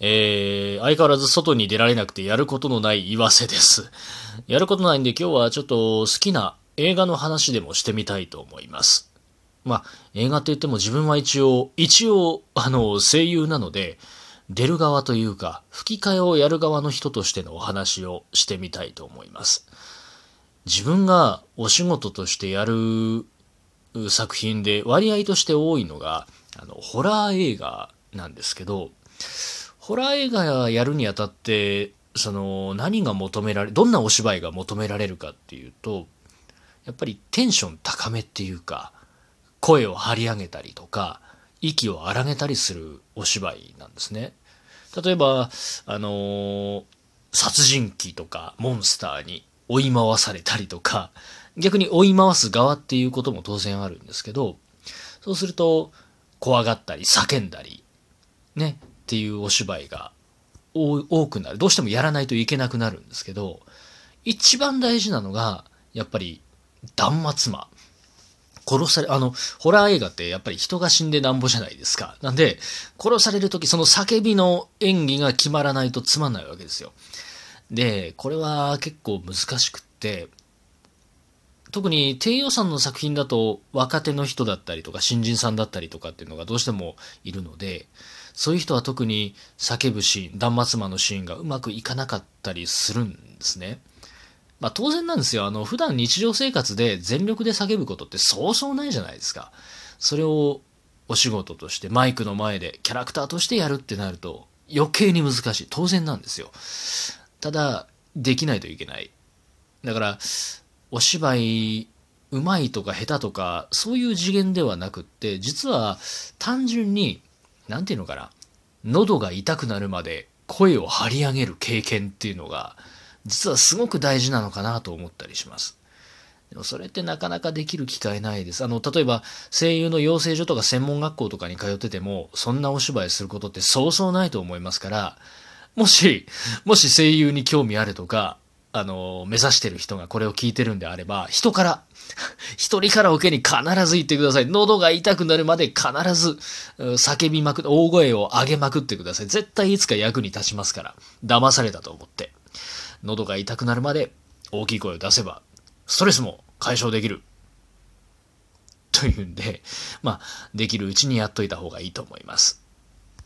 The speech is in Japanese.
えー、相変わらず外に出られなくてやることのない岩瀬です。やることないんで今日はちょっと好きな映画の話でもしてみたいと思います。まあ、映画って言っても自分は一応、一応、あの、声優なので、出る側というか、吹き替えをやる側の人としてのお話をしてみたいと思います。自分がお仕事としてやる作品で割合として多いのが、あの、ホラー映画なんですけど、ホラー映画やるにあたって、その、何が求められ、どんなお芝居が求められるかっていうと、やっぱりテンション高めっていうか、声を張り上げたりとか、息を荒げたりするお芝居なんですね。例えば、あのー、殺人鬼とかモンスターに追い回されたりとか、逆に追い回す側っていうことも当然あるんですけど、そうすると、怖がったり叫んだり、ね、っていうお芝居が多くなる。どうしてもやらないといけなくなるんですけど、一番大事なのが、やっぱり、断末魔。殺され、あの、ホラー映画ってやっぱり人が死んでなんぼじゃないですか。なんで、殺されるときその叫びの演技が決まらないとつまんないわけですよ。で、これは結構難しくって、特に低予算の作品だと若手の人だったりとか新人さんだったりとかっていうのがどうしてもいるので、そういう人は特に叫ぶシーン、断末魔のシーンがうまくいかなかったりするんですね。まあ当然なんですよ。あの、普段日常生活で全力で叫ぶことってそうそうないじゃないですか。それをお仕事としてマイクの前でキャラクターとしてやるってなると余計に難しい。当然なんですよ。ただ、できないといけない。だから、お芝居、うまいとか下手とか、そういう次元ではなくって、実は単純に、なんていうのかな、喉が痛くなるまで声を張り上げる経験っていうのが、実はすごく大事なのかなと思ったりします。でもそれってなかなかできる機会ないです。あの、例えば声優の養成所とか専門学校とかに通ってても、そんなお芝居することってそうそうないと思いますから、もし、もし声優に興味あるとか、あの、目指してる人がこれを聞いてるんであれば、人から、一人から受けに必ず言ってください。喉が痛くなるまで必ず叫びまく、大声を上げまくってください。絶対いつか役に立ちますから。騙されたと思って。喉が痛くなるまで大きい声を出せば、ストレスも解消できる。というんで、まあ、できるうちにやっといた方がいいと思います。